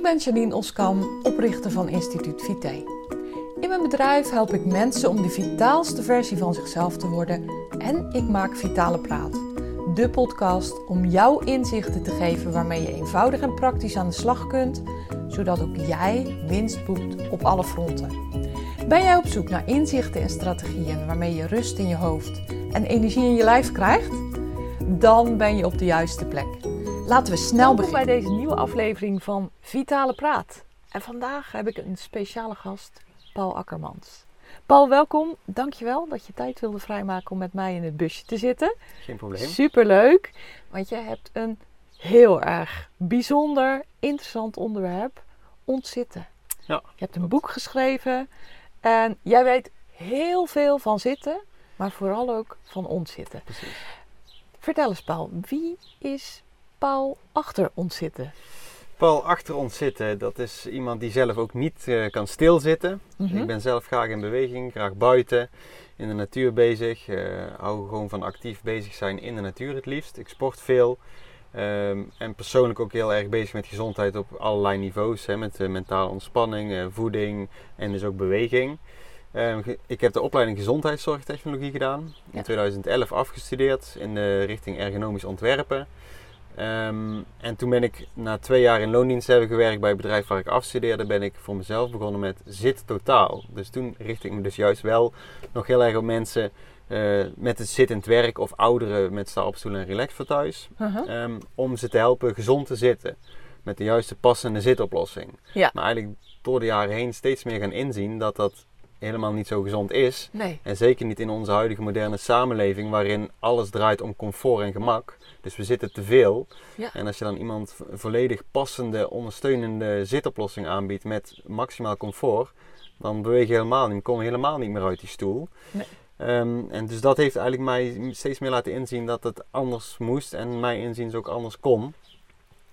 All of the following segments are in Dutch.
Ik ben Janine Oskam, oprichter van Instituut Vite. In mijn bedrijf help ik mensen om de vitaalste versie van zichzelf te worden en ik maak Vitale Praat, de podcast om jou inzichten te geven waarmee je eenvoudig en praktisch aan de slag kunt, zodat ook jij winst boekt op alle fronten. Ben jij op zoek naar inzichten en strategieën waarmee je rust in je hoofd en energie in je lijf krijgt? Dan ben je op de juiste plek. Laten we snel beginnen bij deze nieuwe aflevering van Vitale Praat. En vandaag heb ik een speciale gast, Paul Akkermans. Paul, welkom. Dankjewel dat je tijd wilde vrijmaken om met mij in het busje te zitten. Geen probleem. Superleuk, want je hebt een heel erg bijzonder, interessant onderwerp, ontzitten. Ja, Je hebt een boek geschreven en jij weet heel veel van zitten, maar vooral ook van ontzitten. precies. Vertel eens Paul, wie is Paul achter ontzitten? Paul achter ons zitten, dat is iemand die zelf ook niet eh, kan stilzitten. Mhm. Ik ben zelf graag in beweging, graag buiten, in de natuur bezig. eh hou gewoon van actief bezig zijn in de natuur het liefst. Ik sport veel. ehm, en persoonlijk ook heel erg bezig met gezondheid op allerlei niveaus. Hè, met eh, mentale ontspanning, voeding en dus ook beweging. Ehm, ik heb de opleiding gezondheidszorgtechnologie gedaan. In Ja. 2011 afgestudeerd in de richting ergonomisch ontwerpen. Ehm, en toen ben ik na twee jaar in loondienst hebben gewerkt bij het bedrijf waar ik afstudeerde, ben ik voor mezelf begonnen met Zit Totaal. Dus toen richtte ik me dus juist wel nog heel erg op mensen eh, met het zittend werk of ouderen met sta en relax voor thuis. Uh-huh. Ehm, om ze te helpen gezond te zitten. Met de juiste passende zitoplossing. Ja. Maar eigenlijk door de jaren heen steeds meer gaan inzien dat dat helemaal niet zo gezond is. Nee. En zeker niet in onze huidige moderne samenleving, waarin alles draait om comfort en gemak. Dus we zitten te veel. Ja. En als je dan iemand vo- volledig passende, ondersteunende zitoplossing aanbiedt met maximaal comfort, dan beweeg je helemaal niet, kom je helemaal niet meer uit die stoel. Nee. Ehm, en dus dat heeft eigenlijk mij steeds meer laten inzien dat het anders moest en mij inziens ook anders kon.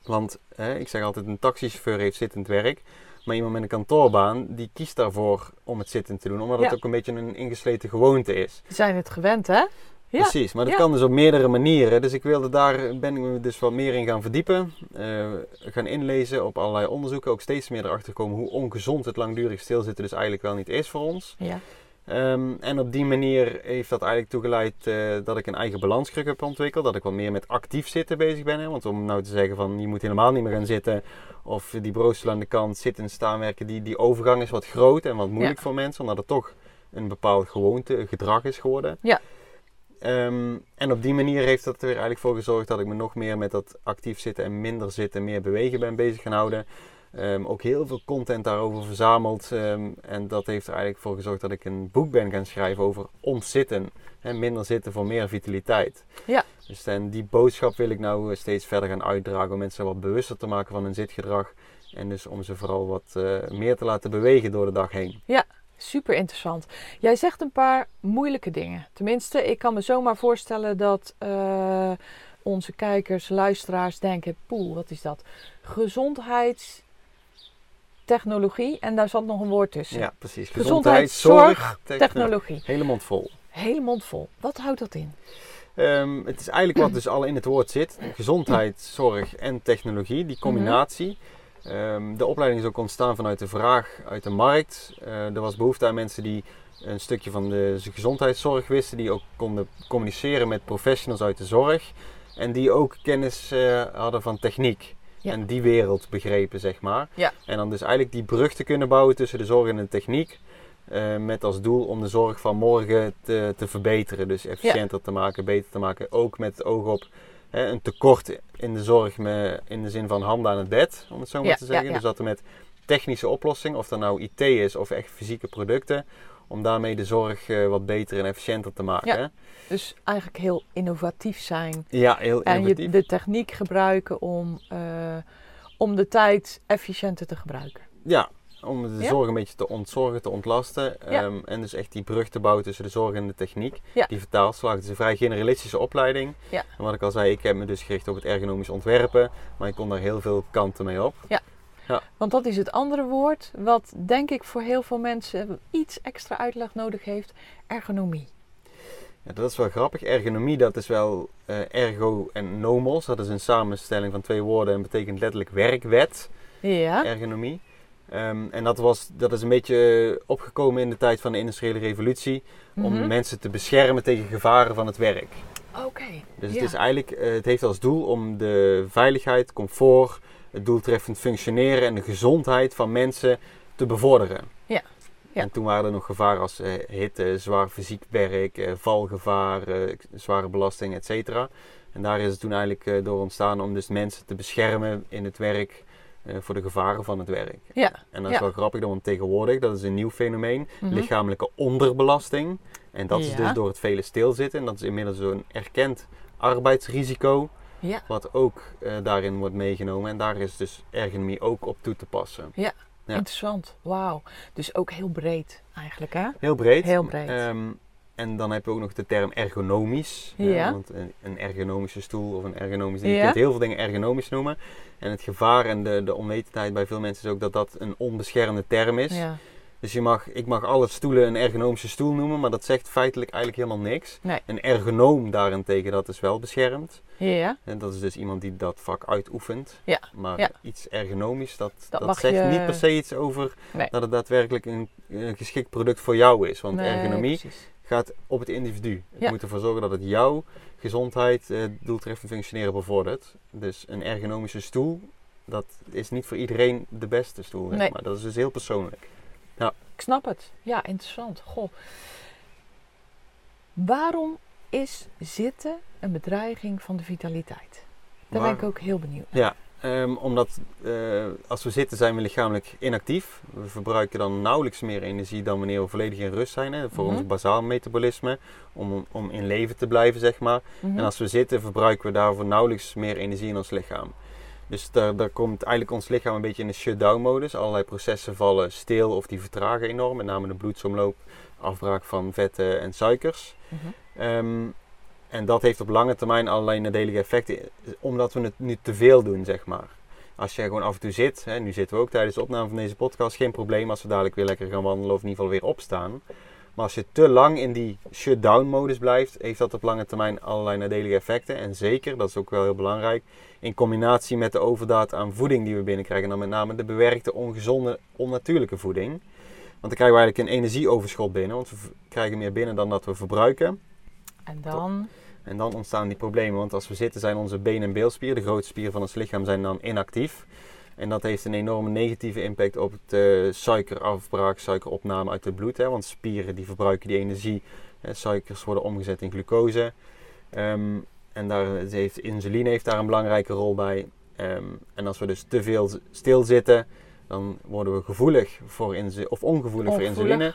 Want ik zeg altijd, een taxichauffeur heeft zittend werk. Maar iemand met een kantoorbaan, die kiest daarvoor om het zittend te doen. Omdat Ja. het ook een beetje een ingesleten gewoonte is. We zijn het gewend, hè? Ja. Precies, maar dat Ja. kan dus op meerdere manieren. Dus ik wilde daar, ben ik me dus wat meer in gaan verdiepen. eh, gaan inlezen op allerlei onderzoeken. Ook steeds meer erachter komen hoe ongezond het langdurig stilzitten dus eigenlijk wel niet is voor ons. Ja. Ehm, en op die manier heeft dat eigenlijk toegeleid eh, dat ik een eigen balanskruk heb ontwikkeld. Dat ik wat meer met actief zitten bezig ben. Hè? Want om nou te zeggen van je moet helemaal niet meer gaan zitten. Of die bureaustoel aan de kant, zitten en staan werken. Die, die overgang is wat groot en wat moeilijk Ja. voor mensen. Omdat het toch een bepaald gewoonte, gedrag is geworden. Ja. Ehm, en op die manier heeft dat er eigenlijk voor gezorgd dat ik me nog meer met dat actief zitten en minder zitten, meer bewegen ben bezig gaan houden. Ehm, ook heel veel content daarover verzameld. ehm, en dat heeft er eigenlijk voor gezorgd dat ik een boek ben gaan schrijven over ontzitten. Hè, minder zitten voor meer vitaliteit. Ja. Dus en die boodschap wil ik nou eh, steeds verder gaan uitdragen om mensen wat bewuster te maken van hun zitgedrag. En dus om ze vooral wat eh, meer te laten bewegen door de dag heen. Super interessant. Jij zegt een paar moeilijke dingen. Tenminste, ik kan me zomaar voorstellen dat eh, onze kijkers, luisteraars denken: poeh, wat is dat? Gezondheidstechnologie. En daar zat nog een woord tussen. Ja, precies. Gezondheidszorg, techno- Technologie. Hele mond vol. Hele mond vol. Wat houdt dat in? Ehm, het is eigenlijk wat dus al in het woord zit. Gezondheid, zorg en technologie, die combinatie. Ehm, de opleiding is ook ontstaan vanuit de vraag uit de markt. Eh, er was behoefte aan mensen die een stukje van de gezondheidszorg wisten. Die ook konden communiceren met professionals uit de zorg. En die ook kennis eh, hadden van techniek. Ja. En die wereld begrepen, zeg maar. Ja. En dan dus eigenlijk die brug te kunnen bouwen tussen de zorg en de techniek. eh, met als doel om de zorg van morgen te, te verbeteren. Dus efficiënter te maken, beter te maken. Ook met het oog op een tekort in de zorg me, in de zin van handen aan het bed, om het zo maar Ja, te zeggen. ja, ja. Dus dat er met technische oplossingen, of dat nou IT is of echt fysieke producten, om daarmee de zorg eh, wat beter en efficiënter te maken. Ja. Dus eigenlijk heel innovatief zijn. ja heel En je innovatief. de techniek gebruiken om, eh, om de tijd efficiënter te gebruiken. Ja, om de Ja? zorg een beetje te ontzorgen, te ontlasten. Ja. Ehm, en dus echt die brug te bouwen tussen de zorg en de techniek. Ja. Die vertaalslag. Het is een vrij generalistische opleiding. Ja. En wat ik al zei, ik heb me dus gericht op het ergonomisch ontwerpen. Maar ik kon daar heel veel kanten mee op. Want dat is het andere woord, wat denk ik voor heel veel mensen iets extra uitleg nodig heeft: ergonomie. Ja, dat is wel grappig. Ergonomie, dat is wel eh, ergo en nomos. Dat is een samenstelling van twee woorden en betekent letterlijk werkwet. Ja. ergonomie. Ehm, en dat, was, dat is een beetje opgekomen in de tijd van de industriële revolutie. Om Mhm. mensen te beschermen tegen gevaren van het werk. Oké. Dus ja. het, is eigenlijk, eh, het heeft als doel om de veiligheid, comfort, het doeltreffend functioneren en de gezondheid van mensen te bevorderen. Ja, ja. En toen waren er nog gevaren als eh, hitte, zwaar fysiek werk, eh, valgevaar, zware belasting, et. En daar is het toen eigenlijk door ontstaan om dus mensen te beschermen in het werk voor de gevaren van het werk. Ja. En dat is Ja. wel grappig, want tegenwoordig, dat is een nieuw fenomeen, Mhm. lichamelijke onderbelasting. En dat is dus door het vele stilzitten. En dat is inmiddels zo'n erkend arbeidsrisico, Ja. wat ook eh, daarin wordt meegenomen. En daar is dus ergonomie ook op toe te passen. Ja. Interessant. Wauw. Dus ook heel breed eigenlijk, hè? Heel breed. Heel breed. Ehm, en dan heb je ook nog de term ergonomisch. Ja. want een, ergonomische stoel of een ergonomisch ding. Je kunt heel veel dingen ergonomisch noemen. En het gevaar en de, de onwetendheid bij veel mensen is ook dat dat een onbeschermde term is. Dus je mag, ik mag alle stoelen een ergonomische stoel noemen, maar dat zegt feitelijk eigenlijk helemaal niks. Nee. Een ergonoom daarentegen, dat is wel beschermd. Ja. En dat is dus iemand die dat vak uitoefent. Ja, Maar ja. iets ergonomisch, dat, Dat zegt je- niet per se iets over Nee. dat het daadwerkelijk een, een geschikt product voor jou is. Want Nee, ergonomie precies. Gaat op het individu. Ja. moet ervoor zorgen dat het jouw gezondheid, eh, doeltreffend functioneren bevordert. Dus een ergonomische stoel, dat is niet voor iedereen de beste stoel. Nee. Maar dat is dus heel persoonlijk. Ik snap het. Ja, interessant. Goh. Waarom is zitten een bedreiging van de vitaliteit? Daar ben ik ook heel benieuwd. Ja, ehm, omdat eh, als we zitten zijn we lichamelijk inactief. We verbruiken dan nauwelijks meer energie dan wanneer we volledig in rust zijn. Hè, voor Mhm. ons bazaal metabolisme, om, om in leven te blijven zeg maar. Mhm. En als we zitten verbruiken we daarvoor nauwelijks meer energie in ons lichaam. Dus daar, daar komt eigenlijk ons lichaam een beetje in de shutdown modus. Allerlei processen vallen stil of die vertragen enorm. Met name de bloedsomloop, afbraak van vetten en suikers. Mhm. Ehm, en dat heeft op lange termijn allerlei nadelige effecten, omdat we het nu te veel doen, zeg maar. Als je gewoon af en toe zit, hè, nu zitten we ook tijdens de opname van deze podcast, geen probleem als we dadelijk weer lekker gaan wandelen of in ieder geval weer opstaan. Maar als je te lang in die shutdown-modus blijft, heeft dat op lange termijn allerlei nadelige effecten. En zeker, dat is ook wel heel belangrijk, in combinatie met de overdaad aan voeding die we binnenkrijgen. En dan met name de bewerkte, ongezonde, onnatuurlijke voeding. Want dan krijgen we eigenlijk een energieoverschot binnen, want we krijgen meer binnen dan dat we verbruiken. En dan? En dan ontstaan die problemen, want als we zitten zijn onze been- en beelspieren, de grootste spieren van ons lichaam, zijn dan inactief. En dat heeft een enorme negatieve impact op het eh, suikerafbraak, suikeropname uit het bloed. Hè, want spieren die verbruiken die energie. Hè, suikers worden omgezet in glucose. Ehm, en daar heeft, insuline heeft daar een belangrijke rol bij. Ehm, en als we dus te veel stilzitten, dan worden we gevoelig voor insu- of ongevoelig, voor insuline.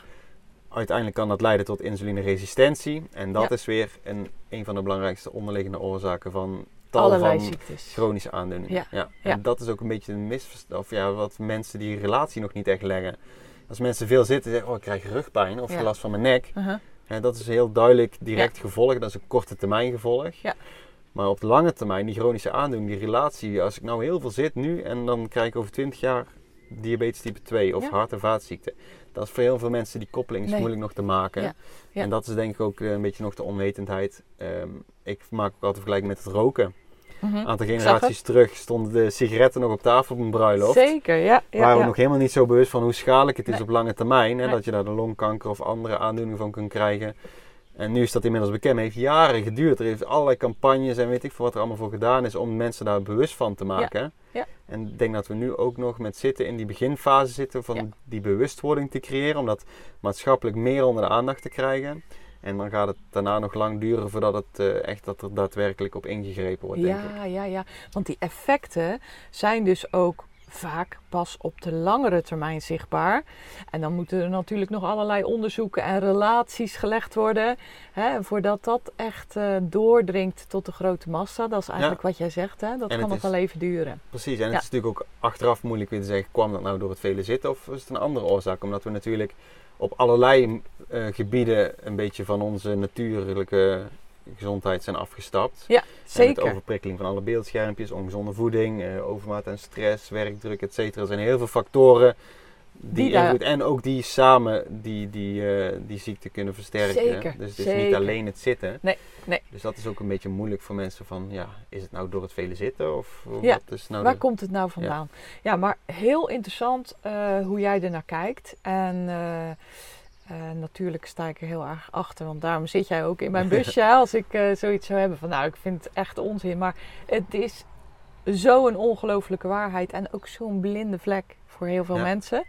Uiteindelijk kan dat leiden tot insulineresistentie. En dat Ja. is weer een, een van de belangrijkste onderliggende oorzaken van tal Allerlei van ziektes. chronische aandoeningen. Ja. Ja. Ja. En dat is ook een beetje een misverstand. Of ja, wat mensen die relatie nog niet echt leggen. Als mensen veel zitten en zeggen, oh ik krijg rugpijn of last van mijn nek. Hè, dat is heel duidelijk direct gevolg. Dat is een korte termijn gevolg. Ja. Maar op de lange termijn, die chronische aandoening, die relatie. Als ik nou heel veel zit nu en dan krijg ik over 20 jaar diabetes type 2 of hart- en vaatziekten. Dat is voor heel veel mensen die koppeling is Nee. moeilijk nog te maken. Ja. Ja. En dat is denk ik ook eh, een beetje nog de onwetendheid. Ehm, ik maak ook altijd vergelijking met het roken. Mhm. Een aantal generaties terug stonden de sigaretten nog op tafel op een bruiloft. Zeker, ja. ja, waren we ja. nog helemaal niet zo bewust van hoe schadelijk het is Nee. op lange termijn. Hè, Nee. Dat je daar de longkanker of andere aandoeningen van kunt krijgen. En nu is dat inmiddels bekend. Het heeft jaren geduurd. Er heeft allerlei campagnes en weet ik veel wat er allemaal voor gedaan is om mensen daar bewust van te maken. Ja. En ik denk dat we nu ook nog met zitten in die beginfase zitten van Ja. die bewustwording te creëren. Om dat maatschappelijk meer onder de aandacht te krijgen. En dan gaat het daarna nog lang duren voordat het eh, echt dat er daadwerkelijk op ingegrepen wordt, denk ik. Ja, ja, ja. Want die effecten zijn dus ook vaak pas op de langere termijn zichtbaar. En dan moeten er natuurlijk nog allerlei onderzoeken en relaties gelegd worden. Hè, voordat dat echt eh, doordringt tot de grote massa. Dat is eigenlijk wat jij zegt. Hè? Dat En kan nog wel even duren. Precies, en het is natuurlijk ook achteraf moeilijk weer te zeggen, kwam dat nou door het vele zitten of is het een andere oorzaak? Omdat we natuurlijk op allerlei eh, gebieden een beetje van onze natuurlijke gezondheid zijn afgestapt. Ja, En met zeker. overprikkeling van alle beeldschermpjes, ongezonde voeding, eh, overmaat aan stress, werkdruk, et cetera. Er zijn heel veel factoren die, invloed en ook die samen die, die, eh, die ziekte kunnen versterken. Zeker, Dus het is zeker. niet alleen het zitten. Nee, nee. Dus dat is ook een beetje moeilijk voor mensen van, ja, is het nou door het vele zitten? Of Ja, wat is nou Waar de- komt het nou vandaan? Ja, maar heel interessant eh, hoe jij er naar kijkt. En eh, natuurlijk sta ik er heel erg achter, want daarom zit jij ook in mijn busje als ik eh, zoiets zou hebben van, nou, ik vind het echt onzin. Maar het is zo'n ongelofelijke waarheid en ook zo'n blinde vlek voor heel veel Ja. mensen.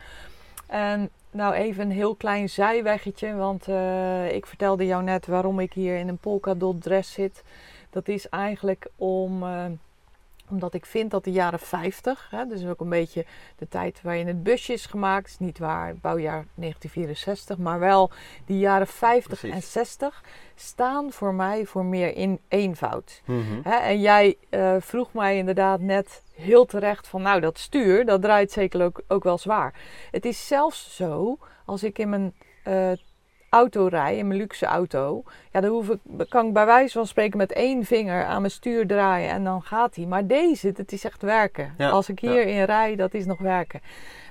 En nou even een heel klein zijweggetje, want eh, ik vertelde jou net waarom ik hier in een polkadot dress zit. Dat is eigenlijk om, eh, omdat ik vind dat de jaren 50, hè, dus ook een beetje de tijd waarin het busje is gemaakt, is niet waar, bouwjaar 1964, maar wel die jaren 50 Precies. en 60 staan voor mij voor meer in eenvoud. Mhm. Hè, en jij eh, vroeg mij inderdaad net heel terecht van, nou dat stuur, dat draait zeker ook, ook wel zwaar. Het is zelfs zo, als ik in mijn eh, auto rij, in mijn luxe auto, ja, dan hoef ik, kan ik bij wijze van spreken met één vinger aan mijn stuur draaien en dan gaat hij. Maar deze, het is echt werken. Ja, Als ik ja. hierin rij, dat is nog werken.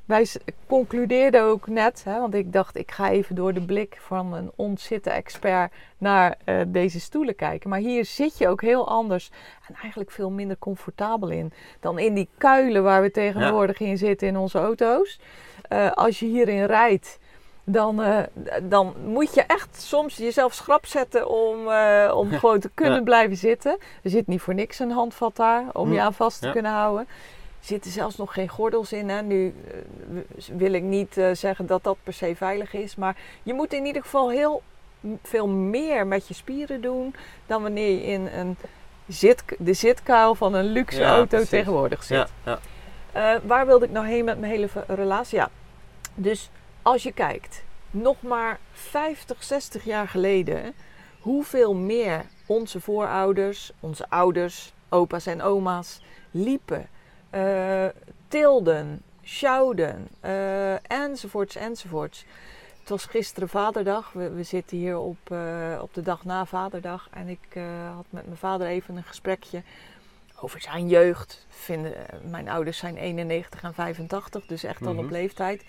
Wij concludeerden ook net, hè, want ik dacht ik ga even door de blik van een ontzitten expert naar eh, deze stoelen kijken. Maar hier zit je ook heel anders en eigenlijk veel minder comfortabel in dan in die kuilen waar we tegenwoordig in zitten in onze auto's. Eh, als je hierin rijdt, dan, eh, dan moet je echt soms jezelf schrap zetten om, eh, om Ja, gewoon te kunnen ja. blijven zitten. Er zit niet voor niks een handvat daar om je Hm, aan vast te ja. kunnen houden. Er zitten zelfs nog geen gordels in. Hè. Nu eh, wil ik niet zeggen dat dat per se veilig is. Maar je moet in ieder geval heel veel meer met je spieren doen dan wanneer je in een zit, de zitkuil van een luxe auto precies. tegenwoordig zit. Ja, ja. Waar wilde ik nou heen met mijn hele relatie? Ja, dus als je kijkt, nog maar 50, 60 jaar geleden, hoeveel meer onze voorouders, onze ouders, opa's en oma's liepen, eh, tilden, sjouwden, eh, enzovoorts, enzovoorts. Het was gisteren Vaderdag. We, we zitten hier op, eh, op de dag na Vaderdag. En ik had met mijn vader even een gesprekje over zijn jeugd. Vinden, mijn ouders zijn 91 en 85, dus echt al Mhm. op leeftijd.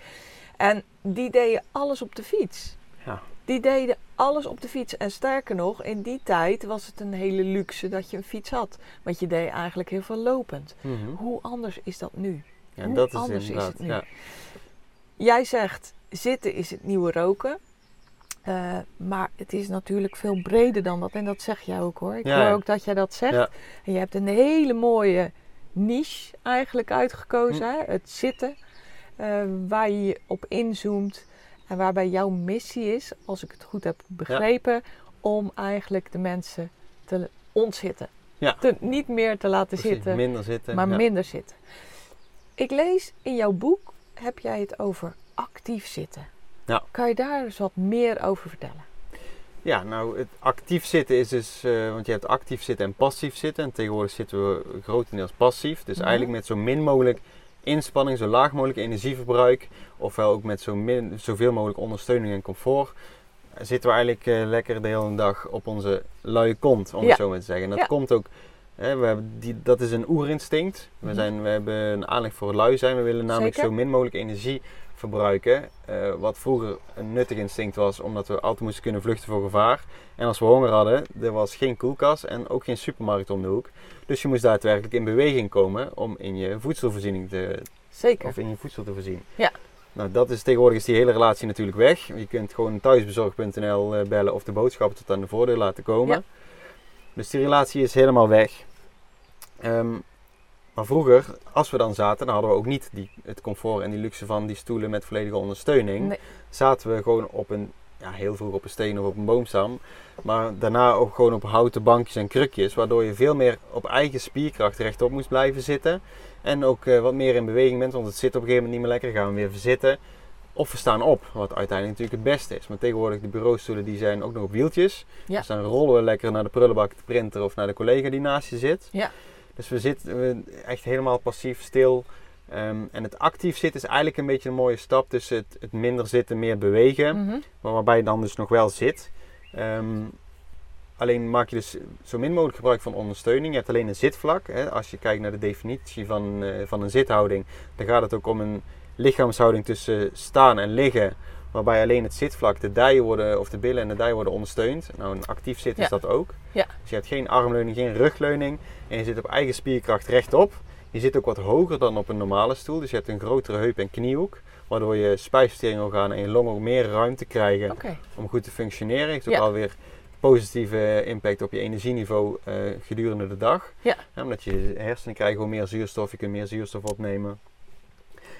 En die deden alles op de fiets. Ja. Die deden alles op de fiets. En sterker nog, in die tijd was het een hele luxe dat je een fiets had. Want je deed eigenlijk heel veel lopend. Mhm. Hoe anders is dat nu? Ja, Hoe dat is anders is het nu? ja. Jij zegt zitten is het nieuwe roken. Eh, maar het is natuurlijk veel breder dan dat. En dat zeg jij ook hoor. Ik Ja, hoor ook dat jij dat zegt. Ja. En je hebt een hele mooie niche eigenlijk uitgekozen. Hm. Hè? Het zitten. Eh, waar je op inzoomt. En waarbij jouw missie is, als ik het goed heb begrepen, om eigenlijk de mensen te ontzitten. Ja. Te, niet meer te laten Precies, zitten, minder zitten. maar ja. minder zitten. Ik lees in jouw boek, heb jij het over actief zitten. Ja. Kan je daar eens wat meer over vertellen? Ja, nou, het actief zitten is dus, eh, want je hebt actief zitten en passief zitten. En tegenwoordig zitten we grotendeels passief. Dus Mhm. eigenlijk met zo min mogelijk inspanning, zo laag mogelijk energieverbruik. Ofwel ook met zo min, zoveel mogelijk ondersteuning en comfort. Zitten we eigenlijk eh, lekker de hele dag op onze luie kont, om Ja. het zo maar te zeggen. En dat Ja. komt ook, hè, we hebben die, dat is een oerinstinct. We, Mhm. zijn, we hebben een aanleg voor het lui zijn. We willen namelijk Zeker. zo min mogelijk energie verbruiken. eh, wat vroeger een nuttig instinct was, omdat we altijd moesten kunnen vluchten voor gevaar. En als we honger hadden, er was geen koelkast en ook geen supermarkt om de hoek. Dus je moest daadwerkelijk in beweging komen om in je voedselvoorziening te, Zeker. of in je voedsel te voorzien. Ja. Nou, dat is tegenwoordig is die hele relatie natuurlijk weg. Je kunt gewoon thuisbezorg.nl eh, bellen of de boodschappen tot aan de voordeur laten komen. Ja. Dus die relatie is helemaal weg. Ehm, maar vroeger, als we dan zaten, dan hadden we ook niet die, het comfort en die luxe van die stoelen met volledige ondersteuning. Nee. Zaten we gewoon op een, ja, heel vroeg op een steen of op een boomstam. Maar daarna ook gewoon op houten bankjes en krukjes. Waardoor je veel meer op eigen spierkracht rechtop moest blijven zitten. En ook eh, wat meer in beweging bent, want het zit op een gegeven moment niet meer lekker. Gaan we weer verzitten. Of we staan op, wat uiteindelijk natuurlijk het beste is. Maar tegenwoordig de bureaustoelen die zijn ook nog op wieltjes. Ja. Dus dan rollen we lekker naar de prullenbak, de printer of naar de collega die naast je zit. Ja. Dus we zitten we echt helemaal passief, stil. Ehm, en het actief zitten is eigenlijk een beetje een mooie stap tussen het, het minder zitten, meer bewegen. Mhm. Maar waarbij je dan dus nog wel zit. Ehm, alleen maak je dus zo min mogelijk gebruik van ondersteuning. Je hebt alleen een zitvlak. Hè. Als je kijkt naar de definitie van, eh, van een zithouding, dan gaat het ook om een lichaamshouding tussen staan en liggen, waarbij alleen het zitvlak, de dijen worden, of de billen en de dijen worden ondersteund. Nou, een actief zitten is dat ook. Ja. Dus je hebt geen armleuning, geen rugleuning en je zit op eigen spierkracht rechtop. Je zit ook wat hoger dan op een normale stoel, dus je hebt een grotere heup- en kniehoek, waardoor je spijsverteringorganen en je longen ook meer ruimte krijgen om goed te functioneren. Heeft ook Ja. alweer positieve impact op je energieniveau eh, gedurende de dag. Ja. omdat je hersenen krijgen gewoon meer zuurstof, je kunt meer zuurstof opnemen.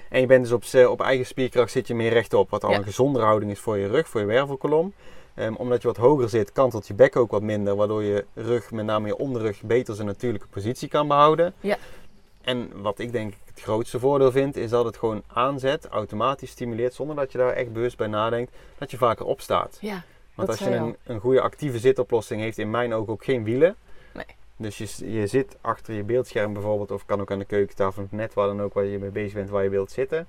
En je bent dus op, op eigen spierkracht zit je meer rechtop, wat al Ja. een gezondere houding is voor je rug, voor je wervelkolom. Ehm, omdat je wat hoger zit, kantelt je bek ook wat minder, waardoor je rug, met name je onderrug, beter zijn natuurlijke positie kan behouden. Ja. En wat ik denk het grootste voordeel vind, is dat het gewoon aanzet, automatisch stimuleert, zonder dat je daar echt bewust bij nadenkt, dat je vaker opstaat. Ja. Want als je een, een goede actieve zitoplossing heeft, in mijn ogen ook geen wielen. Dus je, je zit achter je beeldscherm bijvoorbeeld, of kan ook aan de keukentafel of net waar dan ook waar je mee bezig bent, waar je wilt zitten.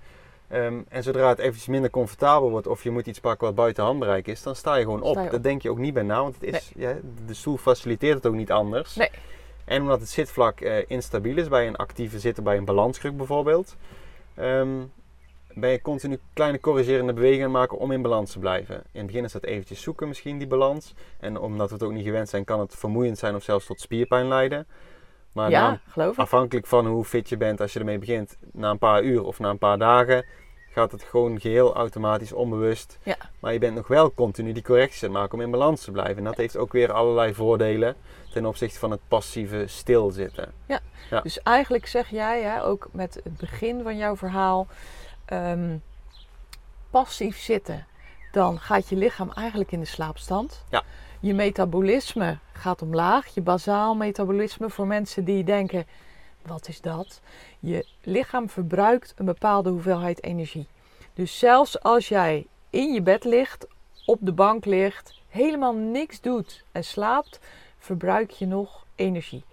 Ehm, en zodra het eventjes minder comfortabel wordt of je moet iets pakken wat buiten handbereik is, dan sta je gewoon op. Sta je op. Dat denk je ook niet bij na, want het is, ja, de stoel faciliteert het ook niet anders. Nee. En omdat het zitvlak eh, instabiel is bij een actieve zitten, bij een balanskruk bijvoorbeeld, ehm, ben je continu kleine corrigerende bewegingen maken om in balans te blijven. In het begin is dat eventjes zoeken misschien, die balans. En omdat we het ook niet gewend zijn, kan het vermoeiend zijn of zelfs tot spierpijn leiden. Maar ja, na- geloof ik. afhankelijk van hoe fit je bent als je ermee begint, na een paar uur of na een paar dagen, gaat het gewoon geheel automatisch, onbewust. Ja. Maar je bent nog wel continu die correcties aan het maken om in balans te blijven. En dat heeft ook weer allerlei voordelen ten opzichte van het passieve stilzitten. Ja. Dus eigenlijk zeg jij, hè, ook met het begin van jouw verhaal, ehm, passief zitten. Dan gaat je lichaam eigenlijk in de slaapstand. Ja. Je metabolisme gaat omlaag. Je bazaal metabolisme voor mensen die denken, wat is dat? Je lichaam verbruikt een bepaalde hoeveelheid energie. Dus zelfs als jij in je bed ligt, op de bank ligt, helemaal niks doet en slaapt, verbruik je nog energie.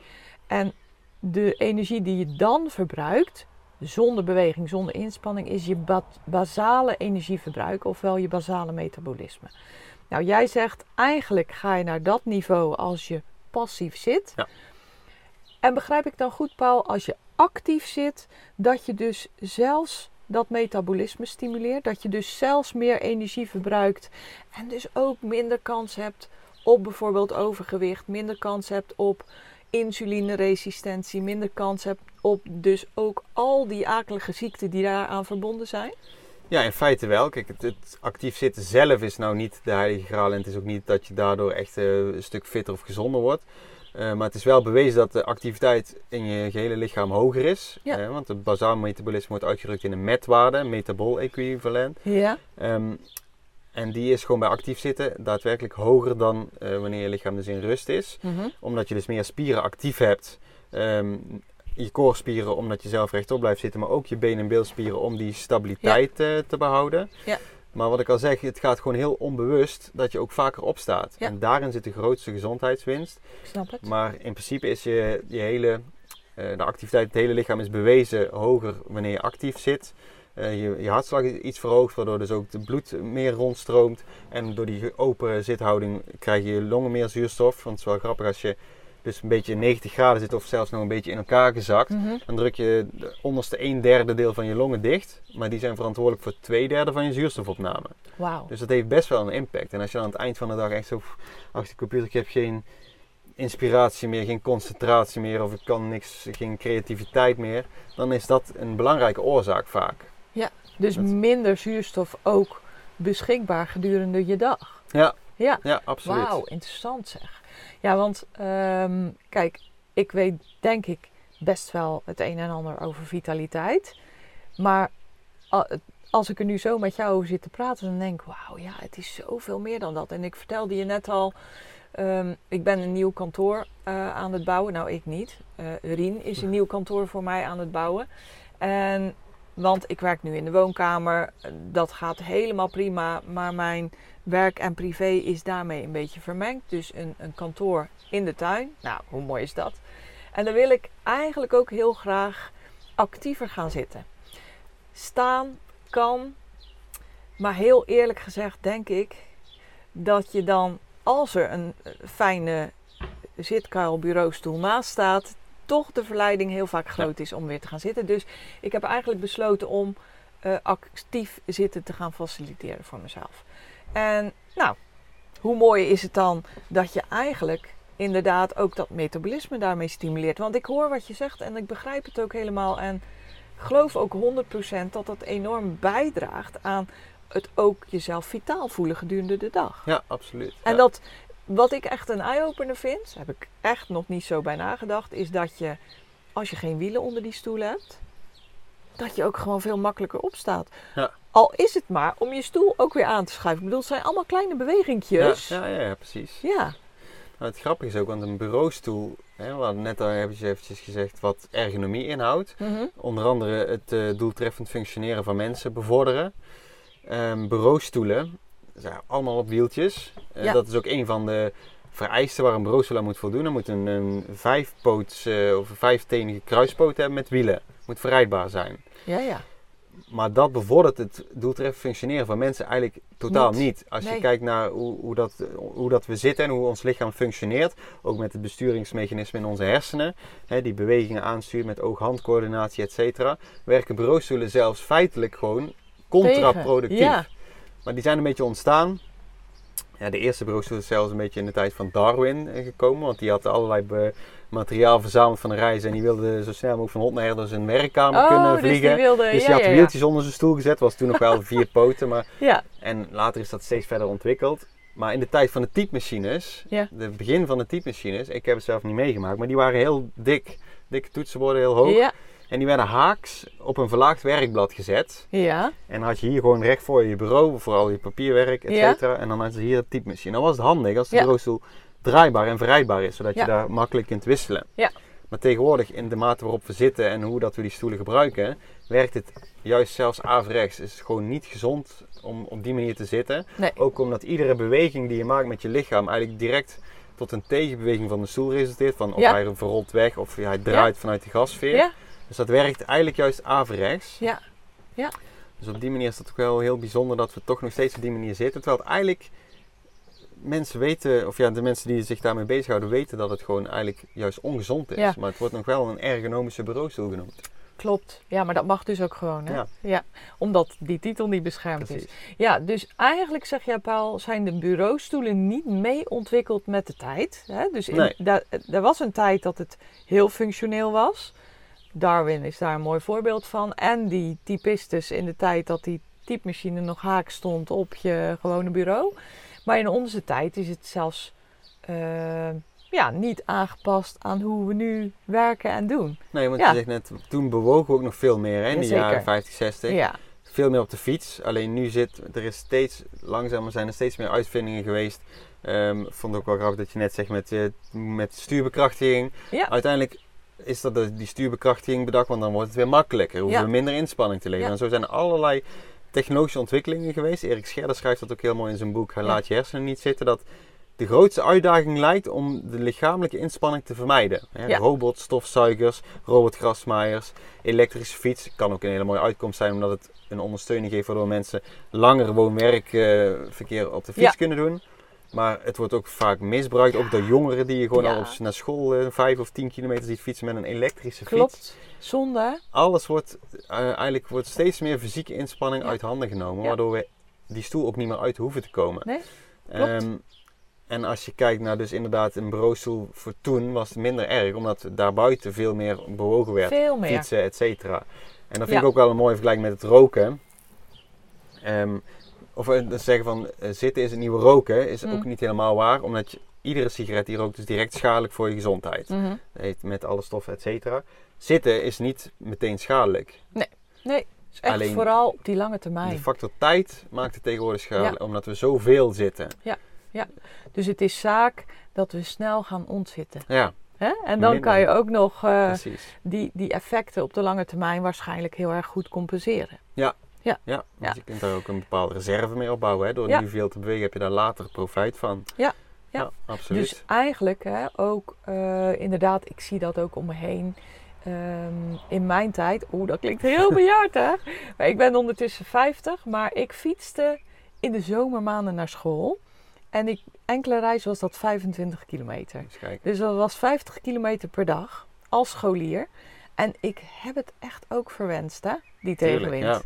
En de energie die je dan verbruikt, zonder beweging, zonder inspanning, is je ba- basale energieverbruik, ofwel je basale metabolisme. Nou, jij zegt eigenlijk ga je naar dat niveau als je passief zit. Ja. En begrijp ik dan goed, Paul, als je actief zit, dat je dus zelfs dat metabolisme stimuleert, dat je dus zelfs meer energie verbruikt en dus ook minder kans hebt op bijvoorbeeld overgewicht, minder kans hebt op insulineresistentie, minder kans hebt op dus ook al die akelige ziekten die daaraan verbonden zijn? Ja, in feite wel. Kijk, het, het actief zitten zelf is nou niet de heilige graal. En het is ook niet dat je daardoor echt eh, een stuk fitter of gezonder wordt. Eh, maar het is wel bewezen dat de activiteit in je gehele lichaam hoger is. Ja. Want het bazaal metabolisme wordt uitgedrukt in een metwaarde, metabol equivalent. Ja. Ehm, en die is gewoon bij actief zitten daadwerkelijk hoger dan eh, wanneer je lichaam dus in rust is. Mhm. Omdat je dus meer spieren actief hebt. Ehm, je koorspieren omdat je zelf rechtop blijft zitten, maar ook je been- en beelspieren om die stabiliteit eh, te behouden. Ja. Maar wat ik al zeg, het gaat gewoon heel onbewust dat je ook vaker opstaat. Ja. En daarin zit de grootste gezondheidswinst. Ik snap het. Maar in principe is je, je hele, eh, de activiteit, het hele lichaam is bewezen hoger wanneer je actief zit. Eh, je, je hartslag is iets verhoogd, waardoor dus ook het bloed meer rondstroomt. En door die open zithouding krijg je longen meer zuurstof. Want het is wel grappig als je dus een beetje 90 graden zit of zelfs nog een beetje in elkaar gezakt. Mhm. Dan druk je de onderste een derde deel van je longen dicht. Maar die zijn verantwoordelijk voor twee derde van je zuurstofopname. Dus dat heeft best wel een impact. En als je dan aan het eind van de dag echt zo achter de computer, ik heb geen inspiratie meer, geen concentratie meer of ik kan niks, geen creativiteit meer. Dan is dat een belangrijke oorzaak vaak. Dus Dat- minder zuurstof ook beschikbaar gedurende je dag. Ja, Ja. ja absoluut. Wauw, interessant zeg. Ja, want ehm, kijk, ik weet denk ik best wel het een en ander over vitaliteit. Maar als ik er nu zo met jou over zit te praten, dan denk ik, wauw, ja, het is zoveel meer dan dat. En ik vertelde je net al, ehm, ik ben een nieuw kantoor eh, aan het bouwen. Nou, ik niet. Rien is een nieuw kantoor voor mij aan het bouwen. En, want ik werk nu in de woonkamer. Dat gaat helemaal prima. Maar mijn werk en privé is daarmee een beetje vermengd. Dus een, een kantoor in de tuin. Nou, hoe mooi is dat? En dan wil ik eigenlijk ook heel graag actiever gaan zitten. Staan kan. Maar heel eerlijk gezegd denk ik dat je dan, als er een fijne zitkuil bureaustoel naast staat, toch de verleiding heel vaak groot is om weer te gaan zitten. Dus ik heb eigenlijk besloten om eh, actief zitten te gaan faciliteren voor mezelf. En nou, hoe mooi is het dan dat je eigenlijk inderdaad ook dat metabolisme daarmee stimuleert. Want ik hoor wat je zegt en ik begrijp het ook helemaal. En geloof ook 100% dat dat enorm bijdraagt aan het ook jezelf vitaal voelen gedurende de dag. Ja, absoluut. En Ja. dat, wat ik echt een eye-opener vind, heb ik echt nog niet zo bij nagedacht, is dat je, als je geen wielen onder die stoel hebt, dat je ook gewoon veel makkelijker opstaat. Ja. Al is het maar om je stoel ook weer aan te schuiven. Ik bedoel, het zijn allemaal kleine bewegingjes. Ja, ja, ja, precies. ja. Nou, het grappige is ook, want een bureaustoel, hè, we hadden net al eventjes, eventjes gezegd wat ergonomie inhoudt. Mhm. Onder andere het eh, doeltreffend functioneren van mensen bevorderen. Ehm, bureaustoelen zijn allemaal op wieltjes. Eh, Ja. Dat is ook een van de vereisten waar een aan moet voldoen. Er moet een, een vijfpoots eh, of een vijftenige kruispoot hebben met wielen. Moet verrijdbaar zijn. ja, ja. Maar dat bevordert het doeltreffend functioneren van mensen eigenlijk totaal Niet. niet. Als je kijkt naar hoe, hoe, dat, hoe dat we zitten en hoe ons lichaam functioneert. Ook met het besturingsmechanisme in onze hersenen. Hè, die bewegingen aanstuurt met oog-handcoördinatie, et cetera. Werken bureaustoelen zelfs feitelijk gewoon contraproductief. Ja. Maar die zijn een beetje ontstaan. Ja, de eerste bureaustoel is zelfs een beetje in de tijd van Darwin eh, gekomen. Want die had allerlei materiaal verzameld van de reis. En die wilde zo snel mogelijk van hond naar her zijn werkkamer Oh, kunnen dus vliegen. die wilde, Dus ja, die had ja, ja. wieltjes onder zijn stoel gezet. Was toen nog wel vier poten. Maar, Ja, en later is dat steeds verder ontwikkeld. Maar in de tijd van de typemachines, Ja. de begin van de typemachines, ik heb het zelf niet meegemaakt, maar die waren heel dik. Dikke toetsenborden, heel hoog. ja, En die werden haaks op een verlaagd werkblad gezet. ja, En dan had je hier gewoon recht voor je bureau, voor al je papierwerk, et Ja. cetera. En dan had je hier de typemachine. Dan was het handig als de Ja. bureaustoel draaibaar en verrijdbaar is, zodat Ja. je daar makkelijk kunt wisselen. Ja. Maar tegenwoordig, in de mate waarop we zitten en hoe dat we die stoelen gebruiken, werkt het juist zelfs averechts. Het is gewoon niet gezond om op die manier te zitten. Nee. Ook omdat iedere beweging die je maakt met je lichaam eigenlijk direct tot een tegenbeweging van de stoel resulteert. Van of Ja. hij verrolt weg of hij draait vanuit de gassfeer. Ja, Dus dat werkt eigenlijk juist averechts. ja. Dus op die manier is het ook wel heel bijzonder dat we toch nog steeds op die manier zitten. Terwijl het eigenlijk mensen weten, of ja, de mensen die zich daarmee bezighouden, weten dat het gewoon eigenlijk juist ongezond is. Ja. Maar het wordt nog wel een ergonomische bureaustoel genoemd. Klopt. Ja, maar dat mag dus ook gewoon. Hè? Ja. Omdat die titel niet beschermd is. Ja, dus eigenlijk zeg jij, Paul, zijn de bureaustoelen niet mee ontwikkeld met de tijd. Hè? Dus in, Nee. daar, er was een tijd dat het heel functioneel was. Darwin is daar een mooi voorbeeld van. En die typistes in de tijd dat die typemachine nog haak stond op je gewone bureau. Maar in onze tijd is het zelfs eh, ja, niet aangepast aan hoe we nu werken en doen. Nee, want Ja. je zegt net, toen bewogen we ook nog veel meer hè, in de jaren 50, 60. Ja, Veel meer op de fiets. Alleen nu zit, er is steeds, langzamer zijn er steeds meer uitvindingen geweest. Ik vond het ook wel grappig dat je net zegt met, eh, met stuurbekrachtiging. Ja. Uiteindelijk is dat de, die stuurbekrachtiging bedacht, want dan wordt het weer makkelijker. Hoeven Ja. we minder inspanning te leveren. Ja. En zo zijn er allerlei technologische ontwikkelingen geweest. Erik Scherder schrijft dat ook heel mooi in zijn boek. Hij Ja. laat je hersenen niet zitten. Dat de grootste uitdaging lijkt om de lichamelijke inspanning te vermijden. Hè, Ja. Robots, stofzuigers, robotgrasmaaiers, elektrische fiets. Kan ook een hele mooie uitkomst zijn omdat het een ondersteuning geeft waardoor mensen langer woon-werkverkeer op de fiets kunnen doen. Maar het wordt ook vaak misbruikt, ook door jongeren die je gewoon al op, naar school eh, vijf of tien kilometer ziet fietsen met een elektrische fiets. klopt. Zonde? Alles wordt, eh, eigenlijk wordt steeds meer fysieke inspanning uit handen genomen, waardoor we die stoel ook niet meer uit hoeven te komen. Nee, klopt. Ehm, en als je kijkt naar dus inderdaad een bureaustoel voor toen was het minder erg, omdat daarbuiten veel meer bewogen werd. Veel meer. Fietsen, et cetera. En dat vind Ja. ik ook wel een mooie vergelijking met het roken. Ehm, of eh, zeggen van eh, zitten is het nieuwe roken, is Mm. ook niet helemaal waar. Omdat je, iedere sigaret die rookt is direct schadelijk voor je gezondheid. Mhm. Met alle stoffen, et cetera. Zitten is niet meteen schadelijk. Nee, is echt Alleen- vooral op die lange termijn. De factor tijd maakt het tegenwoordig schadelijk, omdat we zoveel zitten. Dus het is zaak dat we snel gaan ontzitten. Ja? En dan kan je ook nog eh, die, die effecten op de lange termijn waarschijnlijk heel erg goed compenseren. Ja, Ja. Ja. je kunt daar ook een bepaalde reserve mee opbouwen. Hè? Door Ja. nu veel te bewegen heb je daar later profijt van. Ja. Ja. absoluut. Dus eigenlijk hè, ook, eh, inderdaad, ik zie dat ook om me heen. Ehm, in mijn tijd, oeh, dat klinkt heel bejaard hè. Maar ik ben ondertussen 50, maar ik fietste in de zomermaanden naar school. En ik, enkele reis was dat 25 kilometer. Dus dat was 50 kilometer per dag als scholier. En ik heb het echt ook verwenst, hè, die Tuurlijk, tegenwind. ja.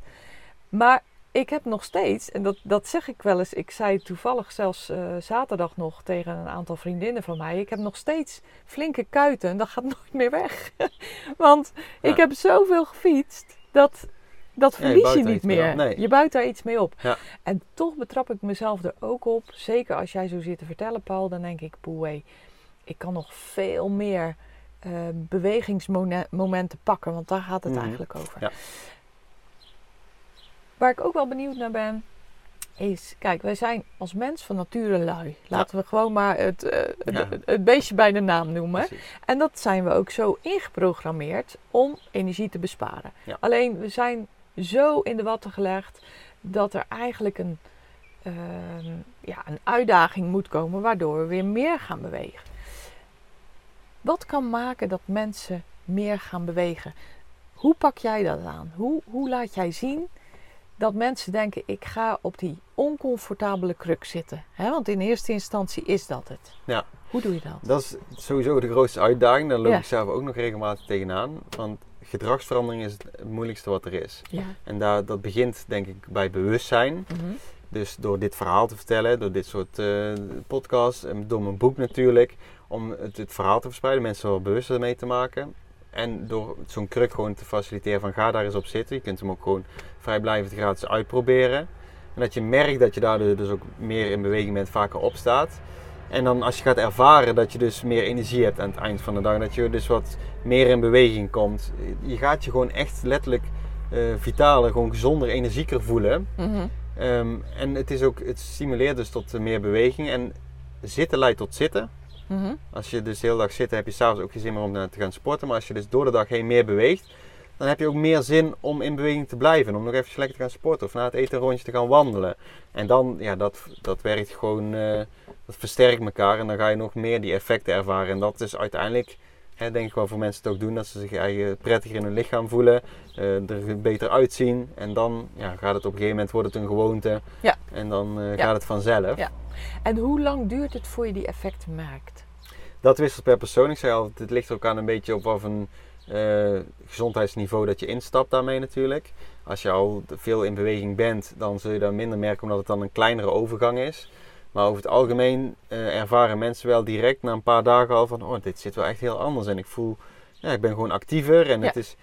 Maar ik heb nog steeds, en dat, dat zeg ik wel eens, ik zei toevallig zelfs eh, zaterdag nog tegen een aantal vriendinnen van mij, ik heb nog steeds flinke kuiten en dat gaat nooit meer weg. Want Ja. ik heb zoveel gefietst dat dat Ja, je verlies je niet meer. Nee. Je bouwt daar iets mee op. Ja. En toch betrap ik mezelf er ook op, zeker als jij zo zit te vertellen Paul, dan denk ik, poeh, ik kan nog veel meer eh, bewegingsmomenten pakken, want daar gaat het Mhm. eigenlijk over. Ja. Waar ik ook wel benieuwd naar ben, is, kijk, wij zijn als mens van nature lui. Laten we gewoon maar het, eh, het, Ja. het beestje bij de naam noemen. Precies. En dat zijn we ook zo ingeprogrammeerd om energie te besparen. Ja. Alleen we zijn zo in de watten gelegd dat er eigenlijk een, ehm, ja, een uitdaging moet komen waardoor we weer meer gaan bewegen. Wat kan maken dat mensen meer gaan bewegen? Hoe pak jij dat aan? Hoe, hoe laat jij zien dat mensen denken: ik ga op die oncomfortabele kruk zitten? Hè? Want in eerste instantie is dat het. Ja. Hoe doe je dat? Dat is sowieso de grootste uitdaging. Daar loop Ja. ik zelf ook nog regelmatig tegenaan. Want gedragsverandering is het moeilijkste wat er is. Ja. En daar, dat begint denk ik bij bewustzijn. Mhm. Dus door dit verhaal te vertellen, door dit soort eh, podcasts en door mijn boek natuurlijk, om het, het verhaal te verspreiden, mensen wel bewuster mee te maken. En door zo'n kruk gewoon te faciliteren van ga daar eens op zitten. Je kunt hem ook gewoon vrijblijvend gratis uitproberen. En dat je merkt dat je daardoor dus ook meer in beweging bent, vaker opstaat. En dan als je gaat ervaren dat je dus meer energie hebt aan het eind van de dag, dat je dus wat meer in beweging komt. Je gaat je gewoon echt letterlijk eh vitaler, gewoon gezonder, energieker voelen. Mhm. Ehm, en het, is ook, het stimuleert dus tot meer beweging. En zitten leidt tot zitten. Mhm. Als je dus de hele dag zit, heb je s'avonds ook geen zin meer om te gaan sporten. Maar als je dus door de dag heen meer beweegt, dan heb je ook meer zin om in beweging te blijven. Om nog even lekker te gaan sporten of na het eten een rondje te gaan wandelen. En dan, ja, dat, dat werkt gewoon, eh, dat versterkt elkaar. En dan ga je nog meer die effecten ervaren. En dat is uiteindelijk, hè, denk ik wel voor mensen het ook doen, dat ze zich eigen prettiger in hun lichaam voelen. eh, er beter uitzien. En dan ja, gaat het op een gegeven moment, wordt het een gewoonte. Ja. En dan eh, Ja. gaat het vanzelf. Ja. En hoe lang duurt het voor je die effecten merkt? Dat wisselt per persoon. Ik zei altijd, het ligt er ook aan een beetje op wat een eh, gezondheidsniveau dat je instapt daarmee natuurlijk. Als je al veel in beweging bent, dan zul je dat minder merken omdat het dan een kleinere overgang is. Maar over het algemeen eh, ervaren mensen wel direct na een paar dagen al van, oh, dit zit wel echt heel anders. En ik voel, ja, ik ben gewoon actiever. En Ja. het, is,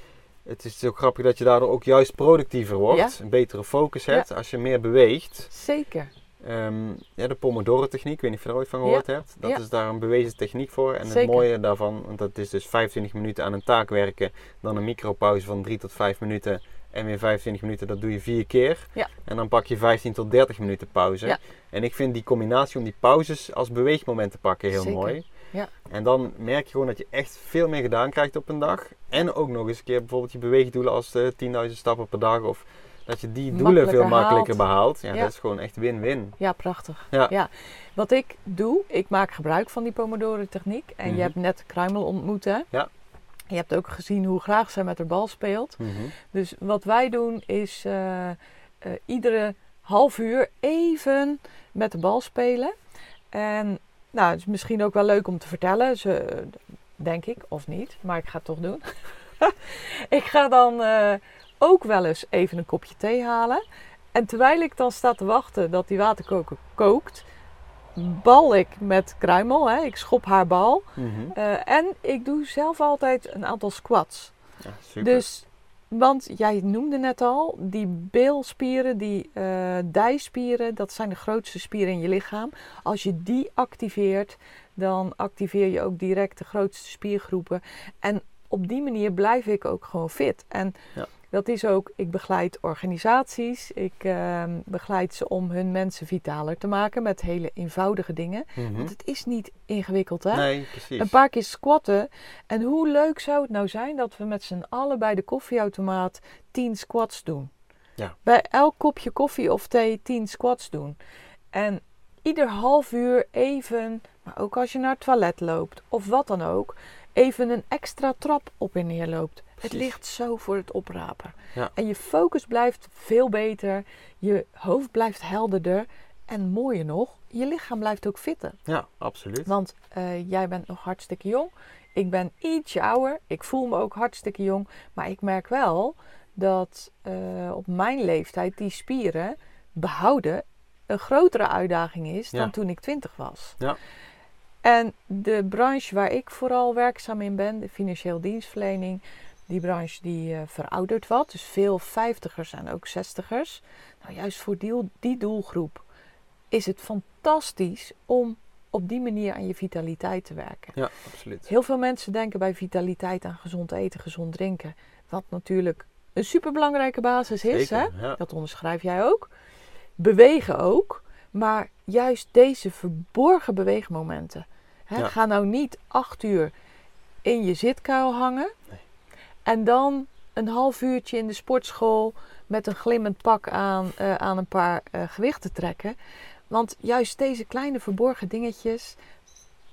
het is ook grappig dat je daardoor ook juist productiever wordt. Ja. Een betere focus hebt als je meer beweegt. Zeker. Ehm, ja, de Pomodoro-techniek, ik weet niet of je er ooit van gehoord hebt. Dat is daar een bewezen techniek voor. En Zeker. het mooie daarvan, want dat is dus 25 minuten aan een taak werken, dan een micropauze van 3 tot 5 minuten en weer 25 minuten, dat doe je vier keer. Ja. En dan pak je 15 tot 30 minuten pauze. Ja. En ik vind die combinatie om die pauzes als beweegmoment te pakken heel Zeker. mooi. Ja. En dan merk je gewoon dat je echt veel meer gedaan krijgt op een dag. En ook nog eens een keer bijvoorbeeld je beweegdoelen als de 10.000 stappen per dag of dat je die doelen Makkelijker veel makkelijker haalt. behaalt. Ja, Ja. dat is gewoon echt win-win. Ja, prachtig. Ja. Wat ik doe, ik maak gebruik van die Pomodoro-techniek. En Mhm. je hebt net Kruimel ontmoet, hè? Ja. Je hebt ook gezien hoe graag zij met haar bal speelt. Mhm. Dus wat wij doen is eh, eh, iedere half uur even met de bal spelen. En nou, het is misschien ook wel leuk om te vertellen, ze, denk ik, of niet, maar ik ga het toch doen. ik ga dan eh, ook wel eens even een kopje thee halen. En terwijl ik dan sta te wachten dat die waterkoker kookt, bal ik met kruimel. Hè? Ik schop haar bal. Mhm. Eh, en ik doe zelf altijd een aantal squats. Ja, super. Dus, want jij noemde net al, die beelspieren, die eh dijspieren, dat zijn de grootste spieren in je lichaam. Als je die activeert, dan activeer je ook direct de grootste spiergroepen. En op die manier blijf ik ook gewoon fit. En Ja. Dat is ook, ik begeleid organisaties, ik ehm, begeleid ze om hun mensen vitaler te maken met hele eenvoudige dingen. Mhm. Want het is niet ingewikkeld, hè? Nee, precies. Een paar keer squatten. En hoe leuk zou het nou zijn dat we met z'n allen bij de koffieautomaat 10 squats doen? Ja. Bij elk kopje koffie of thee 10 squats doen. En ieder half uur even, maar ook als je naar het toilet loopt of wat dan ook, even een extra trap op en neer loopt. Het ligt zo voor het oprapen. Ja. En je focus blijft veel beter, je hoofd blijft helderder en mooier nog, je lichaam blijft ook fitter. Ja, absoluut. Want eh, jij bent nog hartstikke jong. Ik ben ietsje ouder. Ik voel me ook hartstikke jong. Maar ik merk wel dat eh, op mijn leeftijd die spieren behouden een grotere uitdaging is dan toen ik 20 was. Ja. En de branche waar ik vooral werkzaam in ben, de financieel dienstverlening, die branche die eh, veroudert wat. Dus veel vijftigers en ook zestigers. Nou, juist voor die, die doelgroep is het fantastisch om op die manier aan je vitaliteit te werken. Ja, absoluut. Heel veel mensen denken bij vitaliteit aan gezond eten, gezond drinken. Wat natuurlijk een superbelangrijke basis is. Hè? Ja. Dat onderschrijf jij ook. Bewegen ook. Maar juist deze verborgen beweegmomenten. Hè? Ja. Ga nou niet acht uur in je zitkuil hangen. Nee. En dan een half uurtje in de sportschool met een glimmend pak aan, eh, aan een paar eh, gewichten trekken. Want juist deze kleine verborgen dingetjes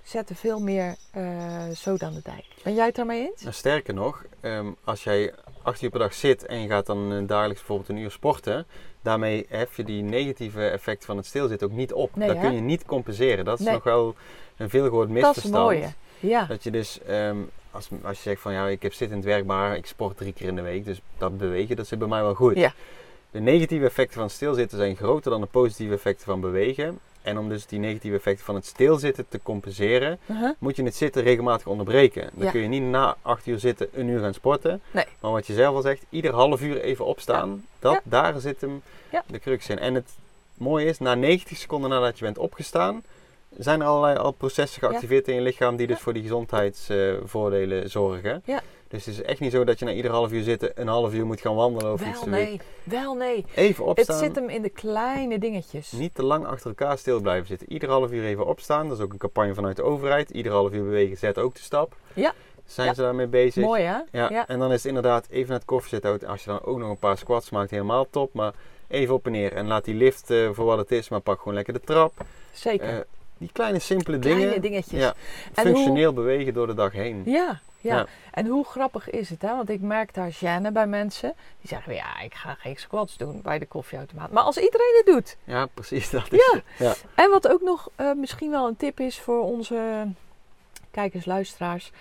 zetten veel meer eh zoden aan de dijk. Ben jij het daarmee eens? Nou, sterker nog, ehm, als jij acht uur per dag zit en je gaat dan dagelijks bijvoorbeeld een uur sporten, daarmee hef je die negatieve effecten van het stilzitten ook niet op. Nee, dat hè? kun je niet compenseren. Dat is Nee. nog wel een veelgehoord Dat is het misverstand. mooie. Ja, Dat je dus, ehm, als, als je zegt van ja, ik heb zittend werk, maar ik sport drie keer in de week, dus dat bewegen, dat zit bij mij wel goed. Ja. De negatieve effecten van stilzitten zijn groter dan de positieve effecten van bewegen. En om dus die negatieve effecten van het stilzitten te compenseren, uh-huh. moet je het zitten regelmatig onderbreken. Dan Ja. kun je niet na acht uur zitten een uur gaan sporten. Nee. Maar wat je zelf al zegt, ieder half uur even opstaan. Dat, Ja. Daar zit hem de crux in. En het mooie is, na 90 seconden nadat je bent opgestaan, zijn er allerlei al processen geactiveerd in je lichaam die dus voor die gezondheidsvoordelen zorgen. Ja. Dus het is echt niet zo dat je na ieder half uur zitten een half uur moet gaan wandelen of iets Wel te nee, wel nee. Even opstaan. Het zit hem in de kleine dingetjes. Niet te lang achter elkaar stil blijven zitten. Ieder half uur even opstaan. Dat is ook een campagne vanuit de overheid. Ieder half uur bewegen, zet ook de stap. Ja. Zijn Ja. ze daarmee bezig? Mooi hè? Ja. Ja. En dan is het inderdaad even naar het koffiezet. Als je dan ook nog een paar squats maakt, helemaal top. Maar even op en neer. En laat die lift eh, voor wat het is, maar pak gewoon lekker de trap. Zeker. Eh, die kleine simpele Kleine dingen. dingetjes. Ja, functioneel bewegen door de dag heen. Ja, ja, Ja. En hoe grappig is het, hè? Want ik merk daar gêne bij mensen. Die zeggen, ja, ik ga geen squats doen bij de koffieautomaat. Maar als iedereen het doet. Ja, precies. Dat is ja. En wat ook nog eh, misschien wel een tip is voor onze kijkers, luisteraars.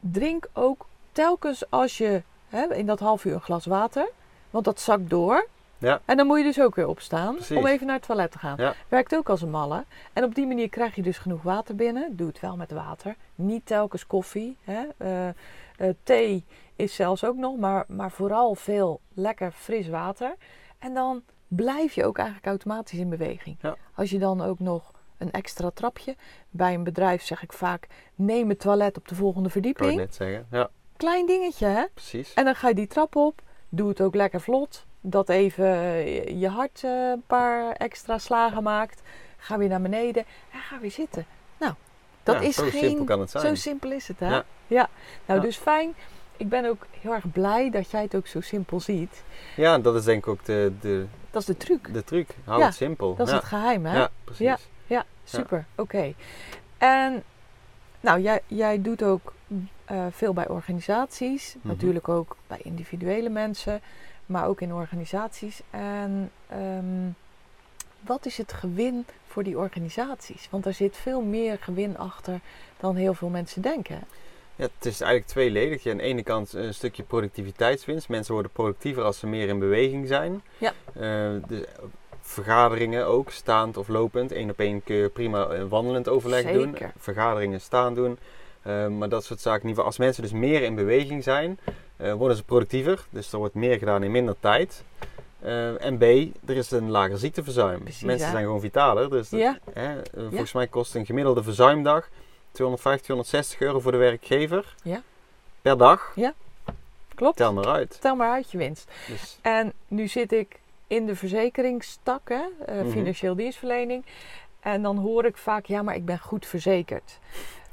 Drink ook telkens als je hè, in dat half uur een glas water. Want dat zakt door. Ja. En dan moet je dus ook weer opstaan Precies. om even naar het toilet te gaan. Ja. Werkt ook als een malle. En op die manier krijg je dus genoeg water binnen. Doe het wel met water. Niet telkens koffie. Hè. Eh, eh, thee is zelfs ook nog, maar, maar vooral veel lekker fris water. En dan blijf je ook eigenlijk automatisch in beweging. Ja. Als je dan ook nog een extra trapje. Bij een bedrijf zeg ik vaak: neem het toilet op de volgende Ik verdieping. net zeggen. Ja, Klein dingetje, hè? precies. En dan ga je die trap op. Doe het ook lekker vlot. Dat even eh, je hart eh, een paar extra slagen maakt. Ga weer naar beneden en ga weer zitten. Nou, dat Ja, is zo geen. simpel kan het zijn. Zo simpel is het, hè? Ja. Ja. Nou, Ja. dus fijn. Ik ben ook heel erg blij dat jij het ook zo simpel ziet. Ja, dat is denk ik ook de, de, Dat is de truc. de truc. Hou Ja, het simpel. Dat is het geheim, hè? Ja, precies. Ja. Ja, super. Oké. En nou, jij, jij doet ook eh, veel bij organisaties. Mhm. Natuurlijk ook bij individuele mensen. Maar ook in organisaties. En ehm, wat is het gewin voor die organisaties? Want er zit veel meer gewin achter dan heel veel mensen denken. Ja, het is eigenlijk tweeledig. Je aan de ene kant een stukje productiviteitswinst. Mensen worden productiever als ze meer in beweging zijn. Ja. Eh, dus vergaderingen ook, staand of lopend. Eén op één kun je prima eh, wandelend overleg doen. Zeker. Vergaderingen staan doen. Eh, maar dat soort zaken. In ieder geval, als mensen dus meer in beweging zijn, eh, worden ze productiever. Dus er wordt meer gedaan in minder tijd. Eh, en B, er is een lager ziekteverzuim. Precies, mensen ja. zijn gewoon vitaler. Dus dat- Ja, Hè, eh, volgens mij kost een gemiddelde verzuimdag 250, 260 euro voor de werkgever. Ja. Per dag. klopt. Tel maar uit. Tel maar uit je winst. Dus, En nu zit ik in de verzekeringstak, hè, Mhm. financieel dienstverlening. En dan hoor ik vaak, ja, maar ik ben goed verzekerd.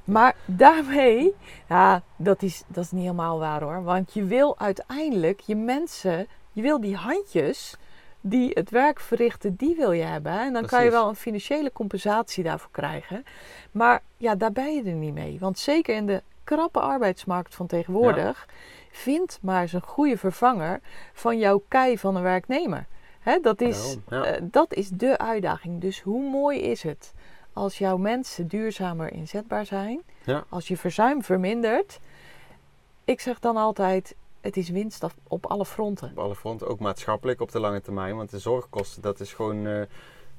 Maar daarmee, ja, dat is, dat is niet helemaal waar hoor. Want je wil uiteindelijk je mensen, je wil die handjes die het werk verrichten, die wil je hebben. En dan kan je wel een financiële compensatie daarvoor krijgen. Maar ja, daar ben je er niet mee. Want zeker in de krappe arbeidsmarkt van tegenwoordig, vind maar eens een goede vervanger van jouw kei van een werknemer. Hè, dat, is, ja. eh, dat is de uitdaging. Dus hoe mooi is het als jouw mensen duurzamer inzetbaar zijn? Ja. Als je verzuim vermindert. Ik zeg dan altijd, het is winst op, alle fronten. Op alle fronten, ook maatschappelijk op de lange termijn. Want de zorgkosten, dat is gewoon eh,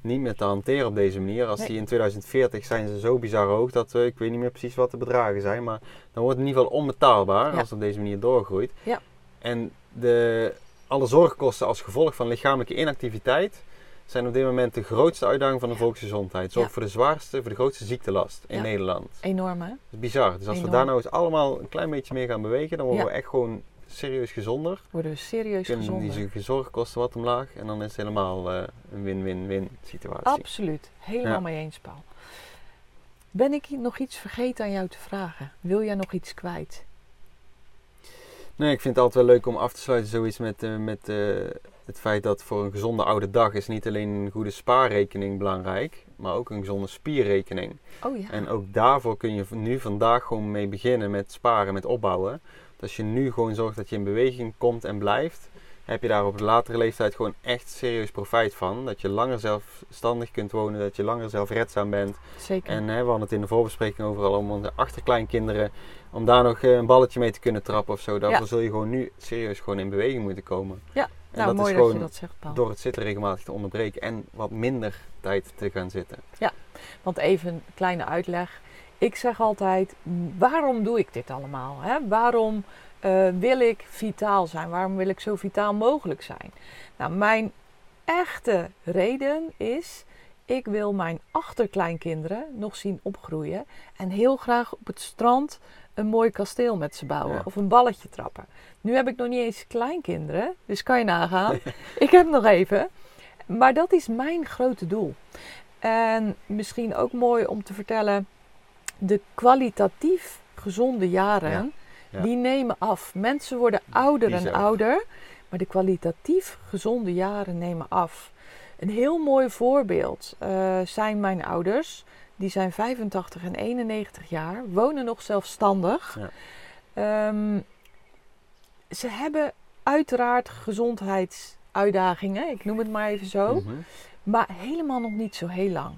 niet meer te hanteren op deze manier. Als Nee. die in 2040 zijn ze zo bizar hoog dat we, ik weet niet meer precies wat de bedragen zijn, maar dan wordt het in ieder geval onbetaalbaar Ja. als het op deze manier doorgroeit. Ja. En de, alle zorgkosten als gevolg van lichamelijke inactiviteit zijn op dit moment de grootste uitdaging van de volksgezondheid. Zorg Ja. voor de zwaarste, voor de grootste ziektelast in Ja. Nederland. Enorm hè? Dat is bizar. Dus als Enorm. we daar nou eens allemaal een klein beetje mee gaan bewegen, dan worden we echt gewoon serieus gezonder. Worden we serieus Kunnen gezonder. die zorgkosten wat omlaag en dan is het helemaal eh, een win-win-win situatie. Absoluut. Helemaal mee eens, Paul. Ben ik nog iets vergeten aan jou te vragen? Wil jij nog iets kwijt? Nee, ik vind het altijd wel leuk om af te sluiten zoiets met, eh, met eh, het feit dat voor een gezonde oude dag is niet alleen een goede spaarrekening belangrijk, maar ook een gezonde spierrekening. Oh ja. En ook daarvoor kun je nu vandaag gewoon mee beginnen met sparen, met opbouwen. Dat als je nu gewoon zorgt dat je in beweging komt en blijft, heb je daar op de latere leeftijd gewoon echt serieus profijt van. Dat je langer zelfstandig kunt wonen, dat je langer zelfredzaam bent. Zeker. En hè, we hadden het in de voorbespreking overal om onze achterkleinkinderen, om daar nog eh, een balletje mee te kunnen trappen of zo. Daarvoor Ja. zul je gewoon nu serieus gewoon in beweging moeten komen. Ja, en nou, dat mooi is dat je dat zegt, Paul. door het zitten regelmatig te onderbreken en wat minder tijd te gaan zitten. Want even een kleine uitleg. Ik zeg altijd, waarom doe ik dit allemaal? Hè? Waarom eh, wil ik vitaal zijn? Waarom wil ik zo vitaal mogelijk zijn? Nou, mijn echte reden is, ik wil mijn achterkleinkinderen nog zien opgroeien. En heel graag op het strand een mooi kasteel met ze bouwen. Ja. Of een balletje trappen. Nu heb ik nog niet eens kleinkinderen, dus kan je nagaan. ik heb nog even. Maar dat is mijn grote doel. En misschien ook mooi om te vertellen, de kwalitatief gezonde jaren, Ja, ja. die nemen af. Mensen worden ouder en ouder, maar de kwalitatief gezonde jaren nemen af. Een heel mooi voorbeeld eh, zijn mijn ouders. Die zijn 85 en 91 jaar, wonen nog zelfstandig. Ja. Ehm, ze hebben uiteraard gezondheidsuitdagingen, ik noem het maar even zo. Mhm. Maar helemaal nog niet zo heel lang.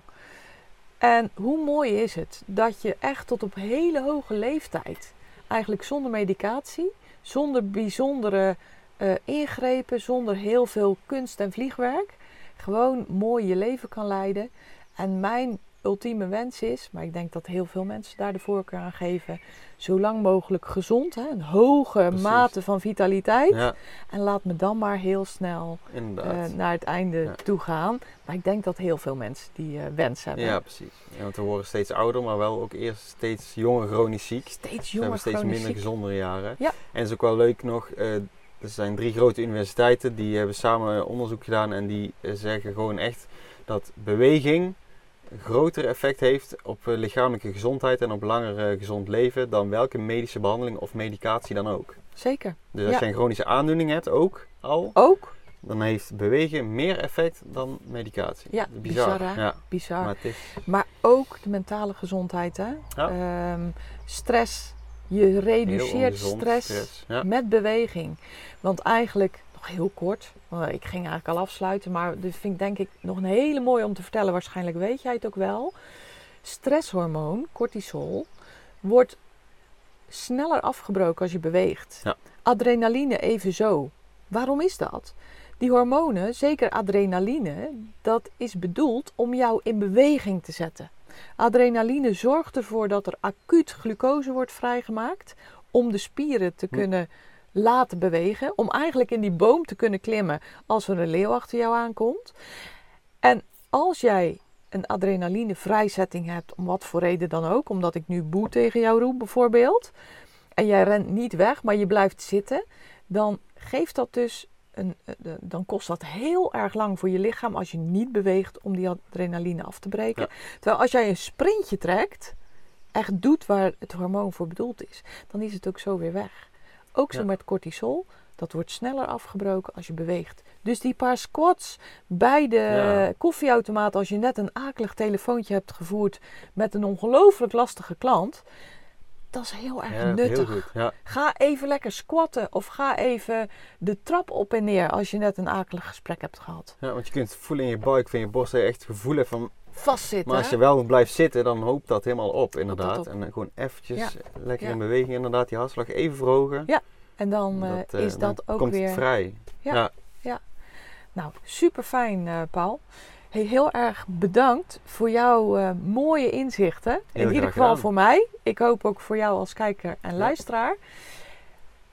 En hoe mooi is het dat je echt tot op hele hoge leeftijd, eigenlijk zonder medicatie, zonder bijzondere eh, ingrepen, zonder heel veel kunst en vliegwerk, gewoon mooi je leven kan leiden. En mijn ultieme wens is, maar ik denk dat heel veel mensen daar de voorkeur aan geven, zo lang mogelijk gezond, hè, een hoge Precies. mate van vitaliteit. Ja, En laat me dan maar heel snel eh, naar het einde Ja. toe gaan. Maar ik denk dat heel veel mensen die eh, wens hebben. Ja, precies. Ja, want we worden steeds ouder, maar wel ook eerst steeds jonger chronisch ziek. Steeds jonger, hebben steeds minder ziek. gezondere jaren. Ja. En het is ook wel leuk nog, eh, er zijn drie grote universiteiten die hebben samen onderzoek gedaan en die eh, zeggen gewoon echt dat beweging een groter effect heeft op eh, lichamelijke gezondheid en op langer eh, gezond leven dan welke medische behandeling of medicatie dan ook. Zeker. Dus als Ja. je een chronische aandoening hebt, ook al, Ook dan heeft bewegen meer effect dan medicatie. Ja, bizar. bizar, ja, bizar. maar het is... Maar ook de mentale gezondheid. Hè? Ja. Ehm, stress. Je reduceert stress, stress, ja. met beweging. Want eigenlijk, nog heel kort, ik ging eigenlijk al afsluiten, maar dit vind ik denk ik nog een hele mooie om te vertellen. Waarschijnlijk weet jij het ook wel. Stresshormoon, cortisol, wordt sneller afgebroken als je beweegt. Ja. Adrenaline evenzo. Waarom is dat? Die hormonen, zeker adrenaline, dat is bedoeld om jou in beweging te zetten. Adrenaline zorgt ervoor dat er acuut glucose wordt vrijgemaakt om de spieren te Hm. kunnen laten bewegen, om eigenlijk in die boom te kunnen klimmen als er een leeuw achter jou aankomt. En als jij een adrenaline vrijzetting hebt, om wat voor reden dan ook, omdat ik nu boe tegen jou roep bijvoorbeeld, en jij rent niet weg, maar je blijft zitten, dan geeft dat dus een, eh, dan kost dat heel erg lang voor je lichaam als je niet beweegt om die adrenaline af te breken. Ja. Terwijl als jij een sprintje trekt, echt doet waar het hormoon voor bedoeld is, dan is het ook zo weer weg. Ook zo Ja. met cortisol, dat wordt sneller afgebroken als je beweegt. Dus die paar squats bij de Ja. koffieautomaat, als je net een akelig telefoontje hebt gevoerd met een ongelooflijk lastige klant, dat is heel erg Ja, heel nuttig. goed. Ja. Ga even lekker squatten of ga even de trap op en neer als je net een akelig gesprek hebt gehad. ja, want je kunt voelen in je buik, van je borst, dat je echt het gevoel hebt van... Vastzitten. Maar als je wel blijft zitten, dan hoopt dat helemaal op, inderdaad. op. En dan gewoon eventjes Ja. lekker Ja. in beweging, inderdaad, die hartslag even verhogen. Ja. En dan uh, Dat, eh, is dan dat ook komt weer. vrij. Ja. Nou, super fijn, Paul. Hey, heel erg bedankt voor jouw eh, mooie inzichten. Heel In ieder geval gedaan. voor mij. Ik hoop ook voor jou als kijker en luisteraar.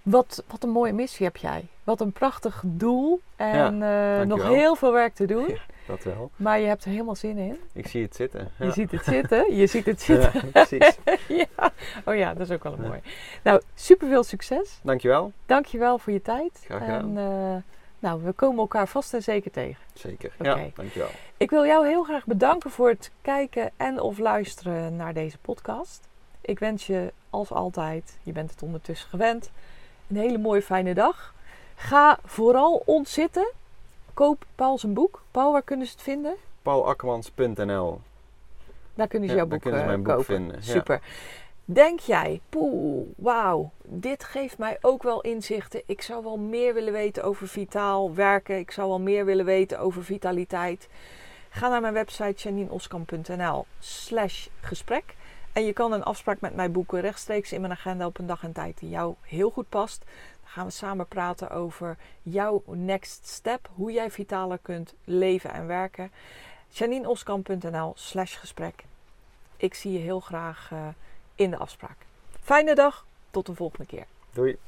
Wat, wat een mooie missie heb jij. Wat een prachtig doel. En eh, nog heel veel werk te doen. Ja. Dat wel. Maar je hebt er helemaal zin in. Ik zie het zitten. Je ziet het zitten. Je ziet het zitten. Ja, precies. ja. Oh ja, dat is ook wel een mooi. Nou, super veel succes. Dankjewel. Dankjewel voor je tijd. Graag en gedaan. Nou, we komen elkaar vast en zeker tegen. Zeker. Oké. Ja, dankjewel. Ik wil jou heel graag bedanken voor het kijken en of luisteren naar deze podcast. Ik wens je als altijd, je bent het ondertussen gewend, een hele mooie fijne dag. Ga vooral ontzitten. Koop Paul zijn boek. Paul, waar kunnen ze het vinden? PaulAkkermans.nl Daar kunnen ze Ja, jouw daar boek, kunnen ze eh, mijn boek kopen. vinden, ja. Denk jij, poeh, wauw, dit geeft mij ook wel inzichten. Ik zou wel meer willen weten over vitaal werken. Ik zou wel meer willen weten over vitaliteit. Ga naar mijn website janineoskamp.nl slash gesprek. En je kan een afspraak met mij boeken rechtstreeks in mijn agenda op een dag en tijd die jou heel goed past. Dan gaan we samen praten over jouw next step. Hoe jij vitaler kunt leven en werken. janineoskamp.nl slash gesprek. Ik zie je heel graag eh, in de afspraak. Fijne dag, tot de volgende keer. Doei.